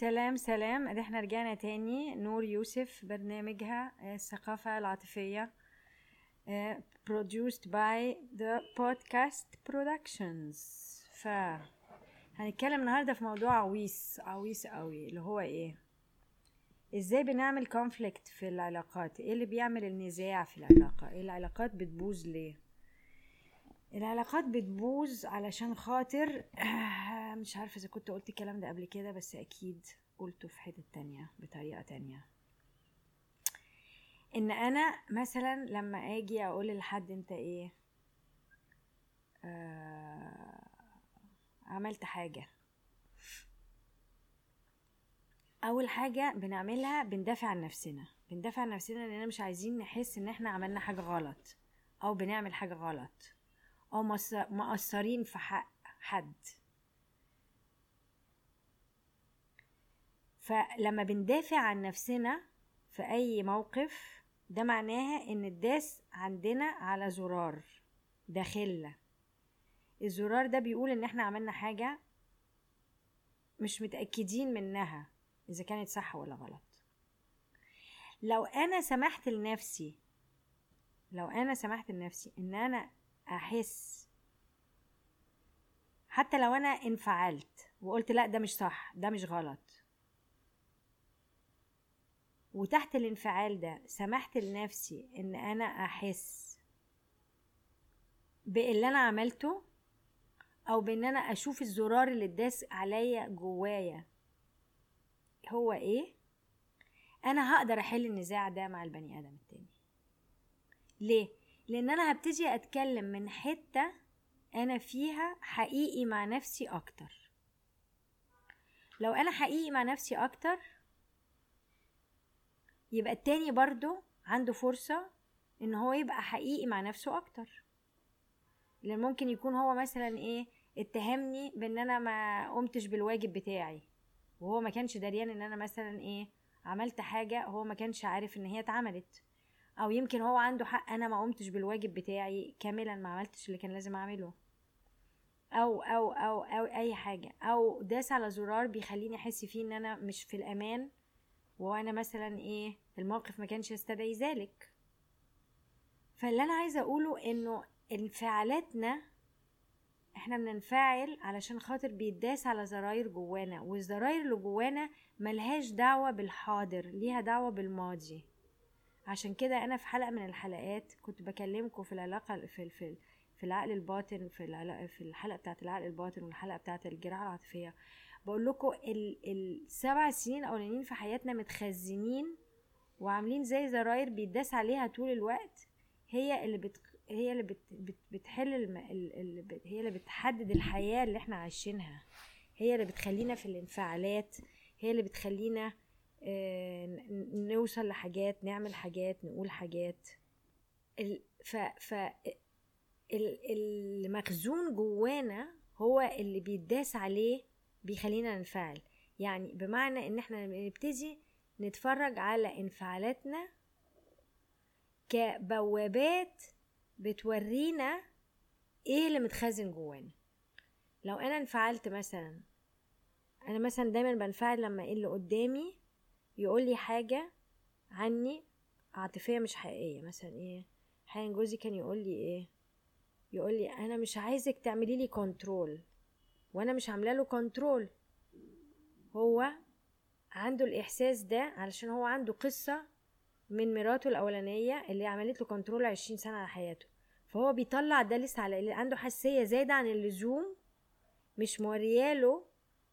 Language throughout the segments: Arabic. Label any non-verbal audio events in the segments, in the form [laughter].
سلام سلام. ادي إحنا رجعنا تاني نور يوسف برنامجها آه، الثقافة العاطفية آه، produced by the podcast productions. ف هنتكلم النهارده في موضوع عويص عويص قوي. اللي هو إيه؟ إزاي بنعمل conflict في العلاقات؟ إيه اللي بيعمل النزاع في العلاقة؟ إيه العلاقات بتبوظ ليه؟ العلاقات بتبوظ علشان خاطر [clears throat] مش عارفة إذا كنت قلت الكلام ده قبل كده بس أكيد قلته في حتة تانية بطريقة تانية. إن أنا مثلا لما آجي أقول لحد أنت إيه آه عملت حاجة. أول حاجة بنعملها بندافع عن نفسنا. بندافع عن نفسنا لاننا مش عايزين نحس إن إحنا عملنا حاجة غلط أو بنعمل حاجة غلط أو مقصرين في حق حد. فلما بندافع عن نفسنا في أي موقف ده معناها إن الداس عندنا على زرار داخلنا. الزرار ده بيقول إن إحنا عملنا حاجة مش متأكدين منها إذا كانت صح ولا غلط. لو أنا سمحت لنفسي لو أنا سمحت لنفسي إن أنا أحس حتى لو أنا انفعلت وقلت لا ده مش صح ده مش غلط وتحت الانفعال ده سمحت لنفسي إن أنا أحس باللي أنا عملته أو بإن أنا أشوف الزرار اللي اتداس عليا جوايا. هو إيه؟ أنا هقدر أحل النزاع ده مع البني آدم التاني. ليه؟ لأن أنا هبتدي أتكلم من حتة أنا فيها حقيقي مع نفسي أكتر. لو أنا حقيقي مع نفسي أكتر يبقى التاني برضو عنده فرصة إن هو يبقى حقيقي مع نفسه أكتر. لأن ممكن يكون هو مثلا إيه اتهمني بإن أنا ما قمتش بالواجب بتاعي وهو ما كانش دريان إن أنا مثلا إيه عملت حاجة هو ما كانش عارف إن هي اتعملت. أو يمكن هو عنده حق أنا ما قمتش بالواجب بتاعي كاملا ما عملتش اللي كان لازم أعمله. أو أو أو أو أي حاجة. أو داس على زرار بيخليني أحس فيه إن أنا مش في الأمان. وأنا مثلا إيه الموقف ما كانش يستدعي ذلك. فاللي أنا عايزة أقوله إنه انفعالاتنا إحنا بننفعل علشان خاطر بيداس على زراير جوانا والزراير اللي جوانا ملهاش دعوة بالحاضر ليها دعوة بالماضي. عشان كده أنا في حلقة من الحلقات كنت بكلمكم في العلاقة في في في العقل الباطن في في الحلقة بتاعت العقل الباطن والحلقة بتاعت الجراحة العاطفية. بقول لكم السبع سنين الأولانيين في حياتنا متخزنين وعاملين زي زراير بيداس عليها طول الوقت هي اللي بت هي اللي بت بت بتحل الم... اللي بت... هي اللي بتحدد الحياة اللي إحنا عايشينها. هي اللي بتخلينا في الانفعالات هي اللي بتخلينا آه نوصل لحاجات نعمل حاجات نقول حاجات. ال... ف ف المخزون جوانا هو اللي بيداس عليه بيخلينا ننفعل. يعني بمعنى إن إحنا نبتدي نتفرج على انفعالاتنا كبوابات بتورينا إيه اللي متخزن جوانا. لو أنا انفعلت مثلا أنا مثلا دايما بنفعل لما اللي قدامي يقول لي حاجة عني عاطفية مش حقيقية. مثلا إيه حين جوزي كان يقول لي إيه يقول لي أنا مش عايزك تعملي لي control وأنا مش عامله له control هو عنده الإحساس ده علشان هو عنده قصة من مراته الأولانية اللي عملت له control عشرين سنة على حياته. فهو بيطلع ده لسه على اللي عنده حساسية زايدة عن اللزوم مش مورياله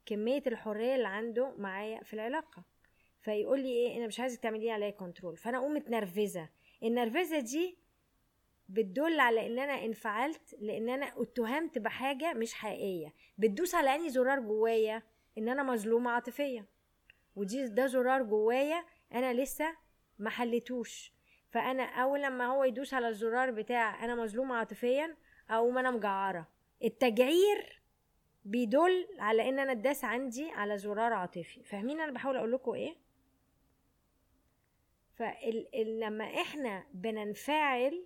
كمية الحرية اللي عنده معايا في العلاقة. فيقول لي إيه أنا مش عايزك تعملي عليا كنترول فأنا أقوم متنرفزة. النرفزة دي بتدل على إن أنا انفعلت لأن أنا اتهمت بحاجة مش حقيقية. بتدوس على اني زرار جوايا؟ إن أنا مظلومة عاطفيا. ودي ده زرار جوايا أنا لسه ما حلتوش فأنا أول لما هو يدوس على الزرار بتاع أنا مظلومة عاطفيا أقوم أنا مجعرة. التجعير بيدل على إن أنا اتداس عندي على زرار عاطفي. فاهمين أنا بحاول أقول لكم إيه؟ فلما إحنا بننفعل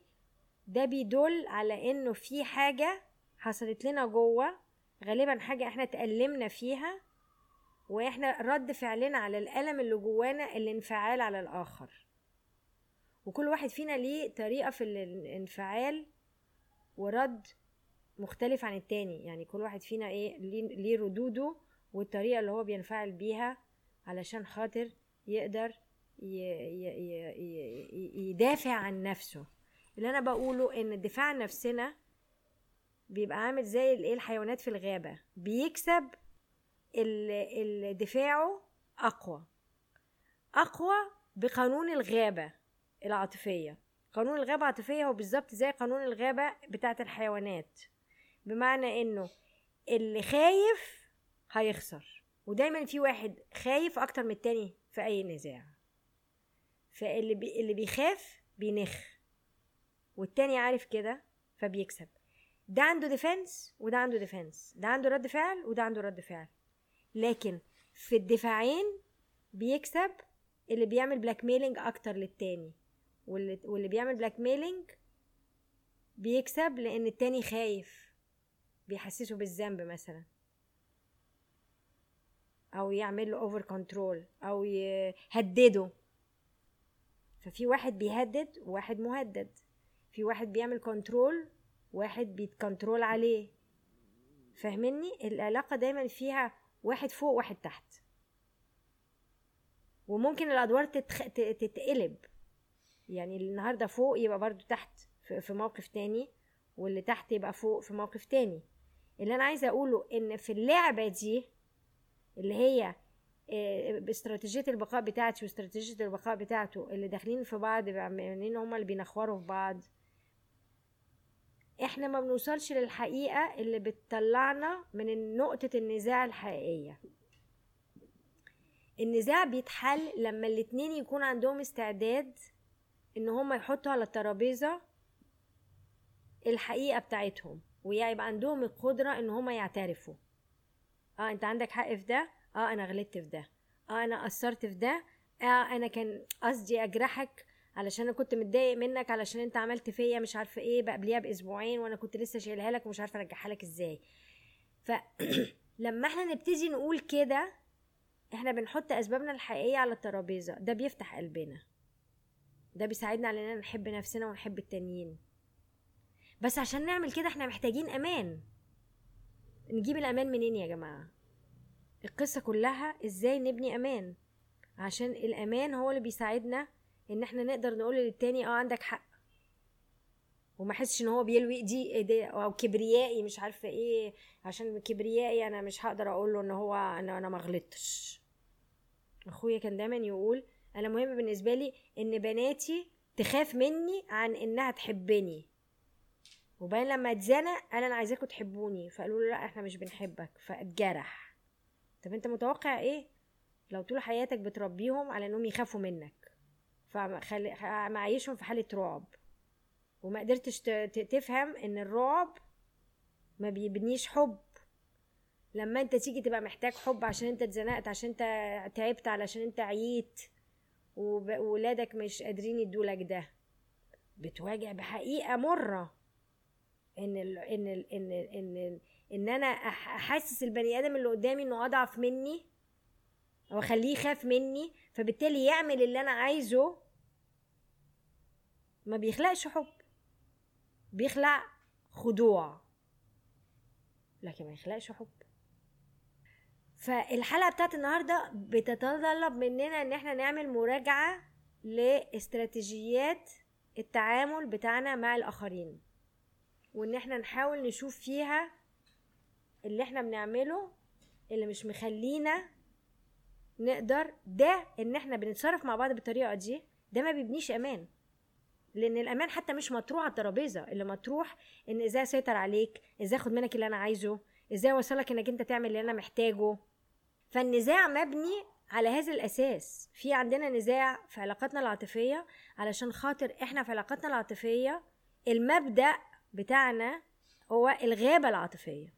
ده بيدل على إنه في حاجة حصلت لنا جوه غالبا حاجة إحنا تألمنا فيها وإحنا رد فعلنا على الألم اللي جوانا الانفعال على الآخر. وكل واحد فينا ليه طريقة في الانفعال ورد مختلف عن التاني. يعني كل واحد فينا إيه ليه ردوده والطريقة اللي هو بينفعل بيها علشان خاطر يقدر يدافع عن نفسه. اللي أنا بقوله إن الدفاع عن نفسنا بيبقى عامل زي الايه الحيوانات في الغابة. بيكسب اللي دفاعه أقوى. أقوى بقانون الغابة العاطفية. قانون الغابة العاطفيه هو بالظبط زي قانون الغابة بتاعة الحيوانات. بمعنى إنه اللي خايف هيخسر. ودايما في واحد خايف أكتر من التاني في أي نزاع. فاللي بي اللي بيخاف بينخ. والتاني عارف كده فبيكسب. ده عنده defense وده عنده defense ده عنده رد فعل وده عنده رد فعل. لكن في الدفاعين بيكسب اللي بيعمل blackmailing أكتر للتاني. واللي, واللي بيعمل blackmailing بيكسب لأن التاني خايف بيحسسه بالذنب مثلا. أو يعمل له over control أو يهدده ففي واحد بيهدد وواحد مهدد. في واحد بيعمل control واحد بيتكنترول عليه. فاهمني؟ العلاقة دايما فيها واحد فوق واحد تحت. وممكن الأدوار تتخ... تتقلب. يعني النهارده فوق يبقى برضو تحت في موقف تاني واللي تحت يبقى فوق في موقف تاني. اللي أنا عايزة أقوله إن في اللعبة دي اللي هي آه، باستراتيجية البقاء بتاعتي واستراتيجية البقاء بتاعته اللي داخلين في بعض عاملين هما اللي بينخوروا في بعض. إحنا ما بنوصلش للحقيقة اللي بتطلعنا من نقطة النزاع الحقيقية. النزاع بيتحل لما الاتنين يكون عندهم استعداد إن هما يحطوا على الترابيزة الحقيقة بتاعتهم ويبقى عندهم القدرة إن هما يعترفوا. آه أنت عندك حق في ده. آه أنا غلطت في ده. آه أنا قصرت في ده. آه أنا كان قصدي أجرحك علشان أنا كنت متضايق منك علشان أنت عملت فيا مش عارفة إيه بقبليها بأسبوعين وأنا كنت لسه شايلها لك ومش عارفة أرجعها لك إزاي. فلما [clears throat] إحنا نبتدي نقول كده إحنا بنحط أسبابنا الحقيقية على الترابيزة. ده بيفتح قلبنا. ده بيساعدنا على اننا نحب نفسنا ونحب التانيين. بس عشان نعمل كده إحنا محتاجين أمان. نجيب الأمان منين يا جماعة؟ القصة كلها إزاي نبني أمان؟ عشان الأمان هو اللي بيساعدنا إن إحنا نقدر نقول للتاني آه عندك حق. وما أحسش إن هو بيلوي ايدي أو كبريائي مش عارفة إيه. عشان كبريائي أنا مش هقدر أقول له إن هو أنا أنا ما غلطتش. أخويا كان دايما يقول أنا مهم بالنسبة لي إن بناتي تخاف مني عن إنها تحبني. وبعدين لما اتزنق قال أنا عايزاكم تحبوني. فقالوا له لا إحنا مش بنحبك. فاتجرح. طب أنت متوقع إيه؟ لو طول حياتك بتربيهم على إنهم يخافوا منك. فمعيشهم في حالة رعب. وما قدرتش تفهم إن الرعب ما بيبنيش حب. لما أنت تيجي تبقى محتاج حب عشان أنت اتزنقت عشان أنت تعبت علشان أنت عييت وولادك مش قادرين يدولك ده. بتواجه بحقيقة مرة إن ال إن ال إن ال إن ال إن أنا أحسس البني آدم اللي قدامي إنه أضعف مني أو أخليه يخاف مني فبالتالي يعمل اللي أنا عايزه ما بيخلقش حب بيخلق خضوع لكن ما يخلقش حب. فالحلقة بتاعت النهارده بتتطلب مننا إن إحنا نعمل مراجعة لاستراتيجيات التعامل بتاعنا مع الآخرين وإن إحنا نحاول نشوف فيها اللي إحنا بنعمله اللي مش مخلينا نقدر ده إن إحنا بنتصرف مع بعض بالطريقة دي ده ما بيبنيش أمان. لأن الأمان حتى مش مطروح على الترابيزة. اللي مطروح إن إزاي أسيطر عليك إزاي أخد منك اللي أنا عايزه إزاي أوصلك إنك أنت تعمل اللي أنا محتاجه. فالنزاع مبني على هذا الأساس. في عندنا نزاع في علاقاتنا العاطفية علشان خاطر إحنا في علاقاتنا العاطفية المبدأ بتاعنا هو الغابة العاطفية.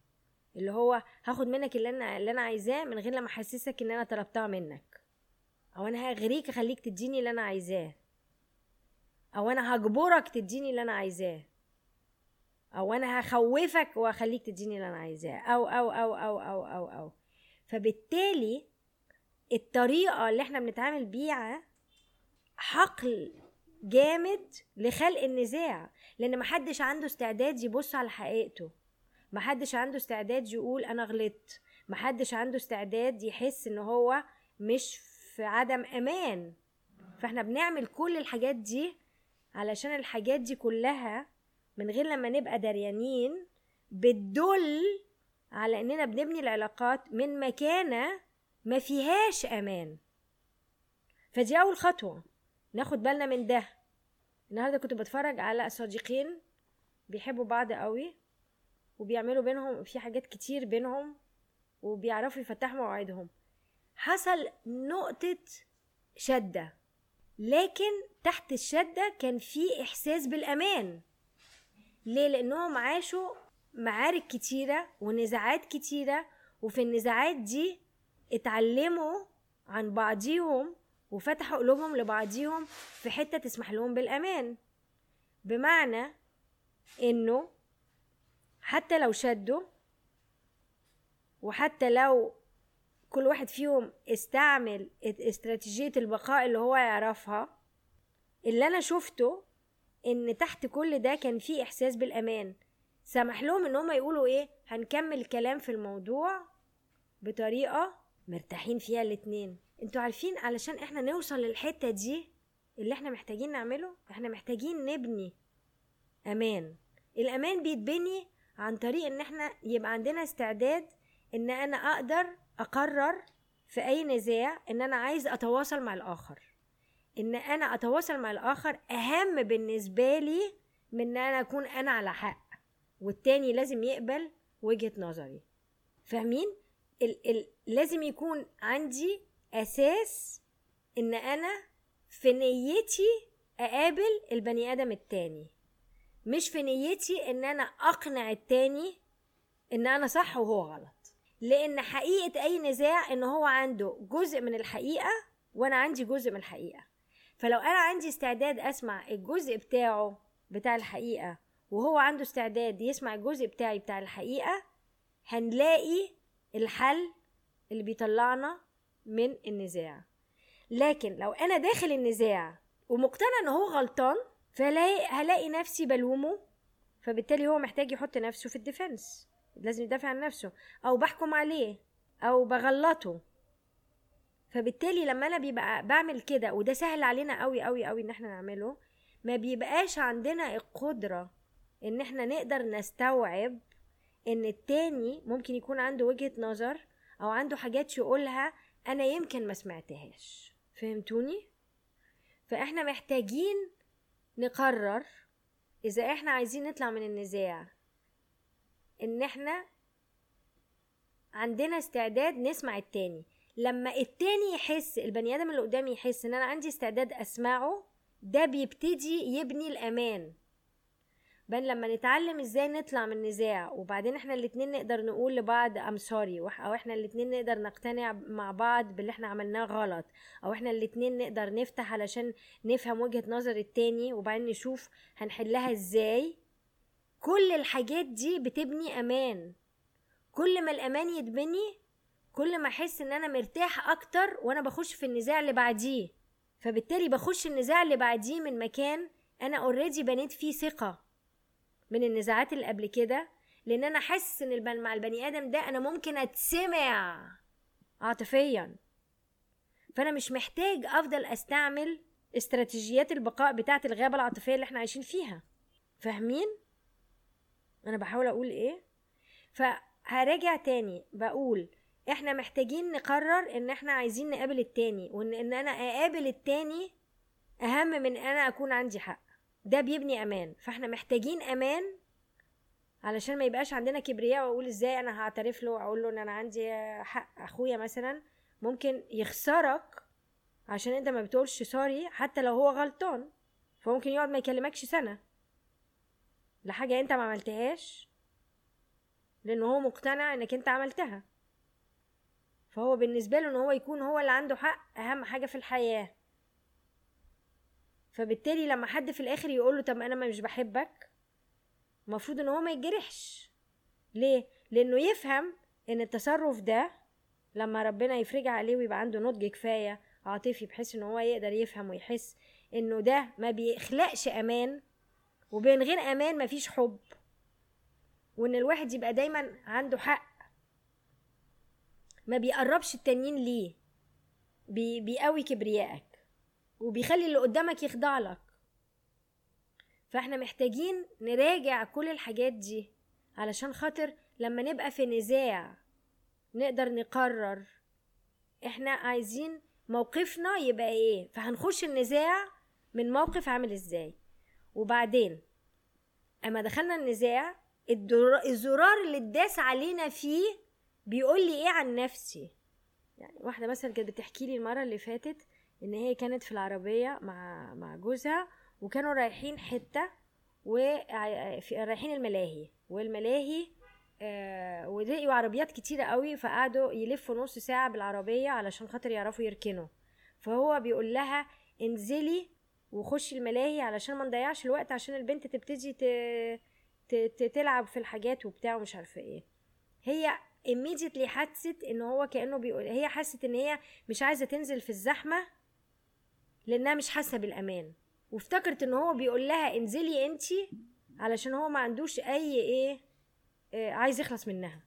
اللي هو هاخد منك اللي أنا اللي أنا عايزاه من غير لما أحسسك إن أنا طلبتها منك. أو أنا هغريك أخليك تديني اللي أنا عايزاه. أو أنا هجبرك تديني اللي أنا عايزاه. أو أنا هخوفك وأخليك تديني اللي أنا عايزاه. أو أو أو أو أو أو أو. فبالتالي الطريقة اللي إحنا بنتعامل بيها حقل جامد لخلق النزاع. لأن محدش عنده استعداد يبص على حقيقته. محدش عنده استعداد يقول أنا غلطت. محدش عنده استعداد يحس إن هو مش في عدم أمان. فإحنا بنعمل كل الحاجات دي علشان الحاجات دي كلها من غير لما نبقى دريانين بتدل على إننا بنبني العلاقات من مكانة ما فيهاش أمان. فدي أول خطوة. ناخد بالنا من ده. النهارده كنت بتفرج على صديقين بيحبوا بعض قوي وبيعملوا بينهم في حاجات كتير بينهم وبيعرفوا يفتحوا مواعيدهم. حصل نقطة شدة. لكن تحت الشدة كان في إحساس بالأمان ليه؟ لأنهم عاشوا معارك كتيرة ونزاعات كتيرة وفي النزاعات دي اتعلموا عن بعضيهم وفتحوا قلوبهم لبعضيهم في حتة تسمح لهم بالأمان بمعنى إنه حتى لو شدوا وحتى لو كل واحد فيهم استعمل استراتيجية البقاء اللي هو يعرفها. اللي أنا شفته إن تحت كل ده كان في إحساس بالأمان. سمح لهم إن هم يقولوا إيه؟ هنكمل كلام في الموضوع بطريقة مرتاحين فيها الاتنين. أنتوا عارفين علشان إحنا نوصل للحتة دي اللي إحنا محتاجين نعمله إحنا محتاجين نبني أمان. الأمان بيتبني عن طريق إن إحنا يبقى عندنا استعداد إن أنا أقدر أقرر في أي نزاع إن أنا عايز أتواصل مع الآخر. إن أنا أتواصل مع الآخر أهم بالنسبة لي من إن أنا أكون أنا على حق والتاني لازم يقبل وجهة نظري. فاهمين؟ ال ال لازم يكون عندي أساس إن أنا في نيتي أقابل البني آدم التاني. مش في نيتي إن أنا أقنع التاني إن أنا صح وهو غلط. لأن حقيقة اي نزاع ان هو عنده جزء من الحقيقة وأنا عندي جزء من الحقيقة. فلو أنا عندي استعداد اسمع الجزء بتاعه بتاع الحقيقة وهو عنده استعداد يسمع الجزء بتاعي بتاع الحقيقة هنلاقي الحل اللي بيطلعنا من النزاع. لكن لو أنا داخل النزاع ومقتنع ان هو غلطان فهلاقي هلاقي نفسي بلومه فبالتالي هو محتاج يحط نفسه في الديفنس. لازم يدافع عن نفسه أو بحكم عليه أو بغلطه. فبالتالي لما أنا بيبقى بعمل كده وده سهل علينا قوي قوي قوي إن إحنا نعمله ما بيبقاش عندنا القدرة إن إحنا نقدر نستوعب إن التاني ممكن يكون عنده وجهة نظر أو عنده حاجات يقولها أنا يمكن ما سمعتهاش. فهمتوني؟ فإحنا محتاجين نقرر إذا إحنا عايزين نطلع من النزاع إن إحنا عندنا استعداد نسمع التاني. لما التاني يحس البني آدم اللي قدامي يحس إن أنا عندي استعداد أسمعه ده بيبتدي يبني الأمان. بل لما نتعلم إزاي نطلع من نزاع وبعدين إحنا الاتنين نقدر نقول لبعض ام سوري أو إحنا الاتنين نقدر نقتنع مع بعض باللي إحنا عملناه غلط أو إحنا الاتنين نقدر نفتح علشان نفهم وجهة نظر التاني وبعدين نشوف هنحلها إزاي. كل الحاجات دي بتبني أمان. كل ما الأمان يتبني كل ما أحس إن أنا مرتاح أكتر وأنا بخش في النزاع اللي بعديه. فبالتالي بخش النزاع اللي بعديه من مكان أنا اوريدي بنيت فيه ثقة من النزاعات اللي قبل كده لأن أنا حاسس إن مع البني آدم ده أنا ممكن أتسمع عاطفيا. فأنا مش محتاج أفضل أستعمل استراتيجيات البقاء بتاعة الغابة العاطفية اللي إحنا عايشين فيها. فاهمين؟ أنا بحاول أقول إيه. فهراجع تاني بقول إحنا محتاجين نقرر إن إحنا عايزين نقابل التاني وإن إن أنا أقابل التاني أهم من أنا أكون عندي حق. ده بيبني أمان. فإحنا محتاجين أمان علشان ما يبقاش عندنا كبرياء وأقول إزاي أنا هعترف له وأقول له إن أنا عندي حق أخويا مثلا. ممكن يخسرك عشان أنت ما بتقولش سوري حتى لو هو غلطان. فممكن يقعد ما يكلمكش سنة. لحاجة انت ما عملتهاش لأن هو مقتنع إنك انت عملتها. فهو بالنسبة له إن هو يكون هو اللي عنده حق أهم حاجة في الحياة. فبالتالي لما حد في الآخر يقول له طب أنا مش بحبك المفروض إن هو ما يتجرحش ليه؟ لأنه يفهم إن التصرف ده لما ربنا يفرجها عليه ويبقى عنده نضج كفاية عاطفي بحيث إن هو يقدر يفهم ويحس إنه ده ما بيخلقش أمان وبين غير أمان مفيش حب. وإن الواحد يبقى دايما عنده حق. ما بيقربش التانيين ليه. بي بيقوي كبريائك. وبيخلي اللي قدامك يخضع لك. فاحنا محتاجين نراجع كل الحاجات دي علشان خاطر لما نبقى في نزاع نقدر نقرر إحنا عايزين موقفنا يبقى إيه. فهنخش النزاع من موقف عامل إزاي. وبعدين أما دخلنا النزاع الزرار اللي اتداس علينا فيه بيقول لي إيه عن نفسي؟ يعني واحدة مثلا كانت بتحكي لي المرة اللي فاتت إن هي كانت في العربية مع مع جوزها وكانوا رايحين حتة ورايحين الملاهي والملاهي آه عربيات كتيرة قوي فقعدوا يلفوا نص ساعة بالعربية علشان خاطر يعرفوا يركنوا. فهو بيقول لها انزلي وخشي الملاهي علشان ما نضيعش الوقت عشان البنت تبتدي ت... ت... تلعب في الحاجات وبتاع ومش عارفة إيه. هي immediately حست ان هو كأنه بيقول هي حست ان هي مش عايزة تنزل في الزحمة لأنها مش حاسة بالأمان. وافتكرت ان هو بيقول لها انزلي انتي علشان هو ما عندوش أي إيه آه عايز يخلص منها.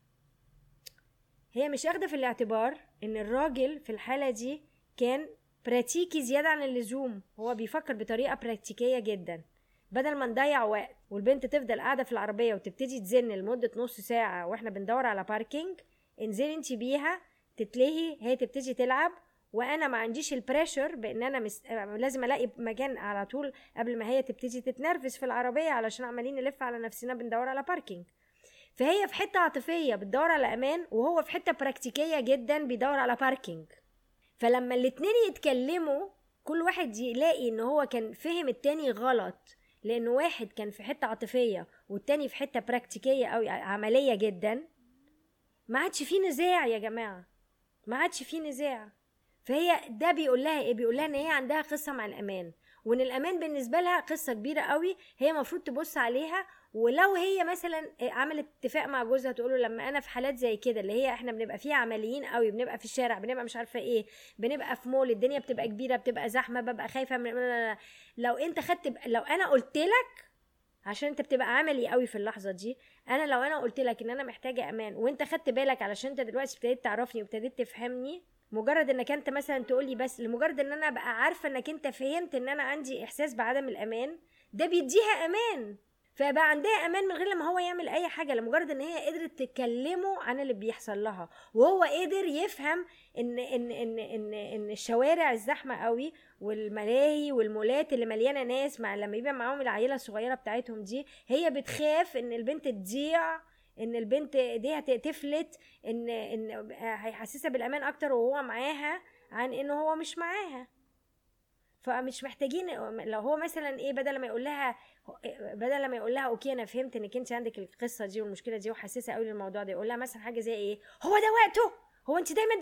هي مش أخدة في الاعتبار إن الراجل في الحالة دي كان pratique زيادة عن اللزوم. هو بيفكر بطريقة pratique جدا. بدل ما نضيع وقت والبنت تفضل قاعدة في العربية وتبتدي تزن لمدة نص ساعة وإحنا بندور على parking انزلي انت بيها تتلهي هي تبتدي تلعب وأنا ما عنديش ال pressure بإن أنا مس... لازم ألاقي مكان على طول قبل ما هي تبتدي تتنرفز في العربية علشان عمالين نلف على نفسنا بندور على parking فهي في حتة عاطفية بتدور على أمان وهو في حتة براكتيكيه جدا بيدور على باركينج فلما الاتنين يتكلموا كل واحد يلاقي إن هو كان فهم التاني غلط لأن واحد كان في حتة عاطفية والتاني في حتة براكتيكيه أو عملية جدا. ما عادش في نزاع يا جماعة. ما عادش في نزاع. فهي ده بيقول لها إيه؟ بيقول لها إن هي عندها قصة مع الأمان. وإن الأمان بالنسبة لها قصة كبيرة قوي هي المفروض تبص عليها ولو هي مثلا عملت اتفاق مع جوزها تقوله لما أنا في حالات زي كده اللي هي إحنا بنبقى فيها عمليين قوي بنبقى في الشارع بنبقى مش عارفة إيه بنبقى في مول الدنيا بتبقى كبيرة بتبقى زحمة ببقى خايفة من لو أنت خدت لو أنا قلت لك عشان أنت بتبقى عملي قوي في اللحظة دي أنا لو أنا قلت لك إن أنا محتاجة أمان وأنت خدت بالك علشان أنت دلوقتي ابتديت تعرفني وابتديت تفهمني مجرد إنك أنت مثلا تقول لي بس لمجرد إن أنا أبقى عارفة إنك أنت فهمت إن أنا عندي إحساس بعدم الأمان ده بيديها أمان. فبقى عندها أمان من غير لما هو يعمل اي حاجة لمجرد ان هي قدرت تكلمه عن اللي بيحصل لها. وهو قدر يفهم ان ان ان ان, إن الشوارع الزحمة قوي والملاهي والمولات اللي مليانة ناس مع لما يبقى معاهم العيلة الصغيرة بتاعتهم دي هي بتخاف ان البنت تضيع ان البنت ايديها تفلت ان ان هيحسسها بالامان أكتر وهو معاها عن ان هو مش معاها. فمش محتاجين لو هو مثلا إيه بدل ما يقول لها بدل ما يقول لها أوكي أنا فهمت انك انت عندك القصة دي والمشكلة دي وحساسة قوي للموضوع ده يقول لها مثلا حاجة زي إيه؟ هو ده وقته! هو انت دايما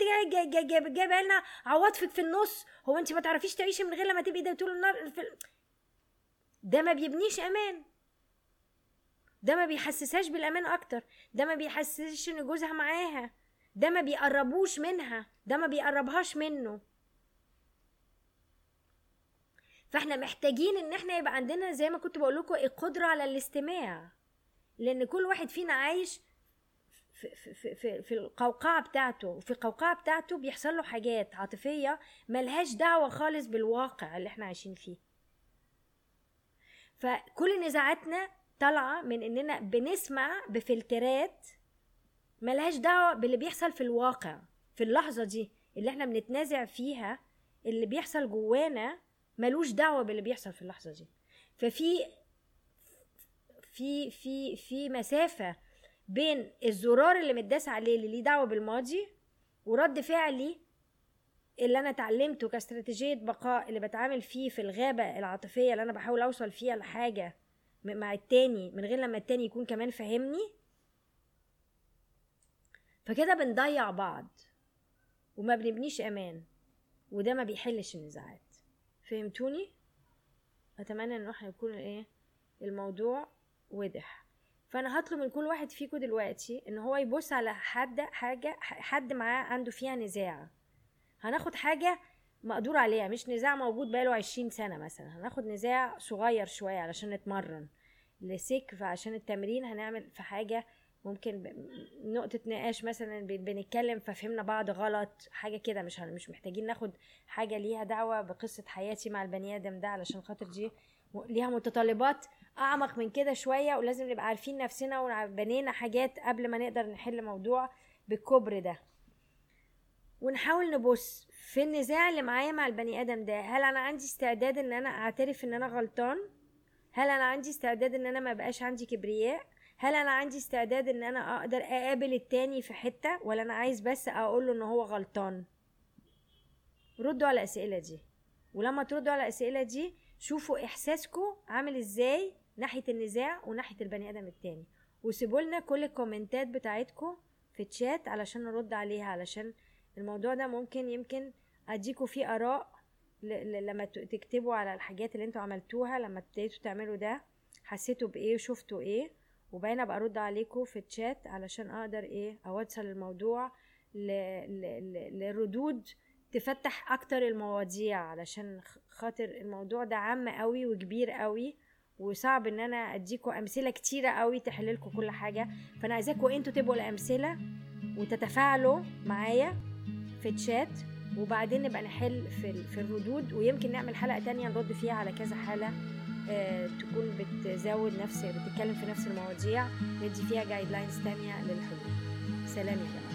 جايبة لنا عواطفك في النص هو انت ما تعرفيش تعيشي من غير لما تبقي ده طول النهار في ده ما بيبنيش أمان. ده ما بيحسسهاش بالأمان أكتر ده ما بيحسسش إن جوزها معاها ده ما بيقربوش منها ده ما بيقربهاش منه. فاحنا محتاجين ان إحنا يبقى عندنا زي ما كنت بقول لكم القدرة على الاستماع. لأن كل واحد فينا عايش في, في, في, في القوقعة بتاعته. وفي القوقعة بتاعته بيحصل له حاجات عاطفية ملهاش دعوة خالص بالواقع اللي إحنا عايشين فيه. فكل نزاعاتنا طالعة من إننا بنسمع بفلترات ملهاش دعوة باللي بيحصل في الواقع في اللحظة دي اللي إحنا بنتنازع فيها اللي بيحصل جوانا ملوش دعوة باللي بيحصل في اللحظة دي. ففي في في في مسافة بين الزرار اللي متداس عليه اللي ليه دعوة بالماضي ورد فعلي اللي أنا اتعلمته كاستراتيجية بقاء اللي بتعامل فيه في الغابة العاطفية اللي أنا بحاول أوصل فيها لحاجة مع التاني من غير لما التاني يكون كمان فاهمني. فكده بنضيع بعض وما بنبنيش أمان وده ما بيحلش النزاعات. فهمتوني؟ أتمنى إن إحنا يكون إيه الموضوع وضح. فأنا هطلب من كل واحد فيكم دلوقتي إن هو يبص على حد حاجة حد معاه عنده فيها نزاع. هناخد حاجة مقدور عليها مش نزاع موجود بقاله عشرين سنة مثلا. هناخد نزاع صغير شوية علشان نتمرن. لسك فعشان التمرين هنعمل في حاجة ممكن نقطة نقاش مثلا بنتكلم ففهمنا بعض غلط حاجة كده مش مش محتاجين ناخد حاجة ليها دعوة بقصة حياتي مع البني آدم ده علشان خاطر دي ليها متطلبات أعمق من كده شوية ولازم نبقى عارفين نفسنا وبنينا حاجات قبل ما نقدر نحل موضوع بالكبر ده. ونحاول نبص في النزاع اللي معايا مع البني آدم ده هل أنا عندي استعداد إن أنا أعترف إن أنا غلطان؟ هل أنا عندي استعداد إن أنا ما بقاش عندي كبرياء؟ هل أنا عندي استعداد إن أنا أقدر أقابل التاني في حتة ولا أنا عايز بس أقول له إن هو غلطان؟ ردوا على الأسئلة دي. ولما تردوا على الأسئلة دي شوفوا احساسكم عامل إزاي ناحية النزاع وناحية البني آدم التاني. وسيبوا لنا كل الكومنتات بتاعتكم في الشات علشان نرد عليها علشان الموضوع ده ممكن يمكن أديكوا فيه آراء لما تكتبوا على الحاجات اللي أنتوا عملتوها لما ابتديتوا تعملوا ده حسيتوا بإيه وشفتوا إيه. وباينه برد عليكم في الشات علشان أقدر إيه أوصل الموضوع لردود تفتح أكتر المواضيع علشان خاطر الموضوع ده عام قوي وكبير قوي وصعب إن أنا اديكم أمثلة كتيرة قوي تحللكم كل حاجة. فأنا عايزاكم أنتوا تبقوا الأمثلة وتتفاعلوا معايا في الشات وبعدين نبقى نحل في, في الردود ويمكن نعمل حلقة تانية نرد فيها على كذا حالة. تكون بتزود نفس بتتكلم في نفس المواضيع ندي فيها جايد لاينز تانية للحلول سلام يا جماعة.